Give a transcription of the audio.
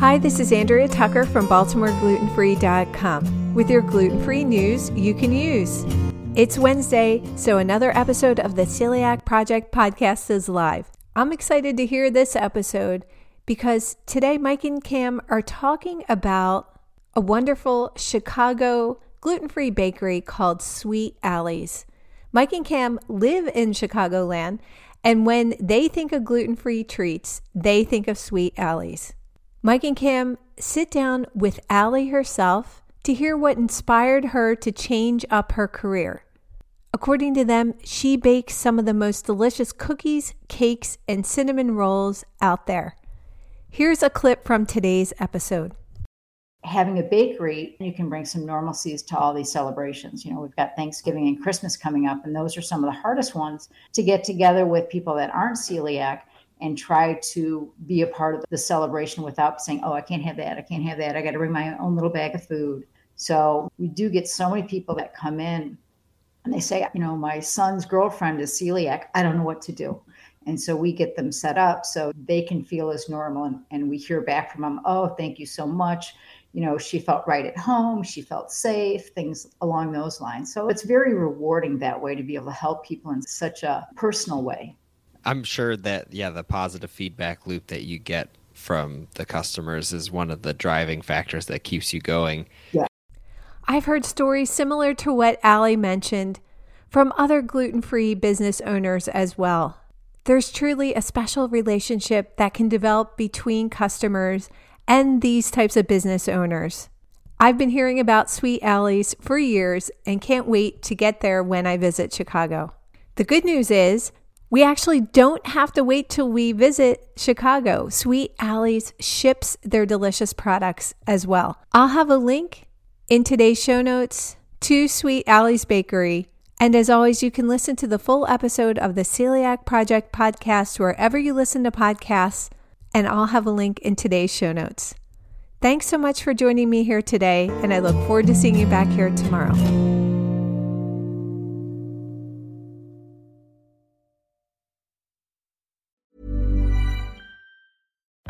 Hi, this is Andrea Tucker from BaltimoreGlutenFree.com with your gluten free news you can use. It's Wednesday, so another episode of the Celiac Project podcast is live. I'm excited to hear this episode because today Mike and Cam are talking about a wonderful Chicago gluten free bakery called Sweet Ali's. Mike and Cam live in Chicagoland, and when they think of gluten free treats, they think of Sweet Ali's. Mike and Cam sit down with Allie herself to hear what inspired her to change up her career. According to them, she bakes some of the most delicious cookies, cakes, and cinnamon rolls out there. Here's a clip from today's episode. having a bakery, you can bring some normalcies to all these celebrations. You know, we've got Thanksgiving and Christmas coming up, and those are some of the hardest ones to get together with people that aren't celiac and try to be a part of the celebration without saying, oh, I can't have that. I can't have that. I got to bring my own little bag of food. So we do get so many people that come in and they say, you know, my son's girlfriend is celiac. I don't know what to do. And so we get them set up so they can feel as normal. And, and we hear back from them, oh, thank you so much. You know, she felt right at home. She felt safe, things along those lines. So it's very rewarding that way to be able to help people in such a personal way. I'm sure that yeah, the positive feedback loop that you get from the customers is one of the driving factors that keeps you going. Yeah. I've heard stories similar to what Allie mentioned from other gluten free business owners as well. There's truly a special relationship that can develop between customers and these types of business owners. I've been hearing about Sweet Ali's for years and can't wait to get there when I visit Chicago. The good news is, we actually don't have to wait till we visit Chicago. Sweet Ali's ships their delicious products as well. I'll have a link in today's show notes to Sweet Ali's Bakery. And as always, you can listen to the full episode of the Celiac Project podcast wherever you listen to podcasts, and I'll have a link in today's show notes. Thanks so much for joining me here today, and I look forward to seeing you back here tomorrow.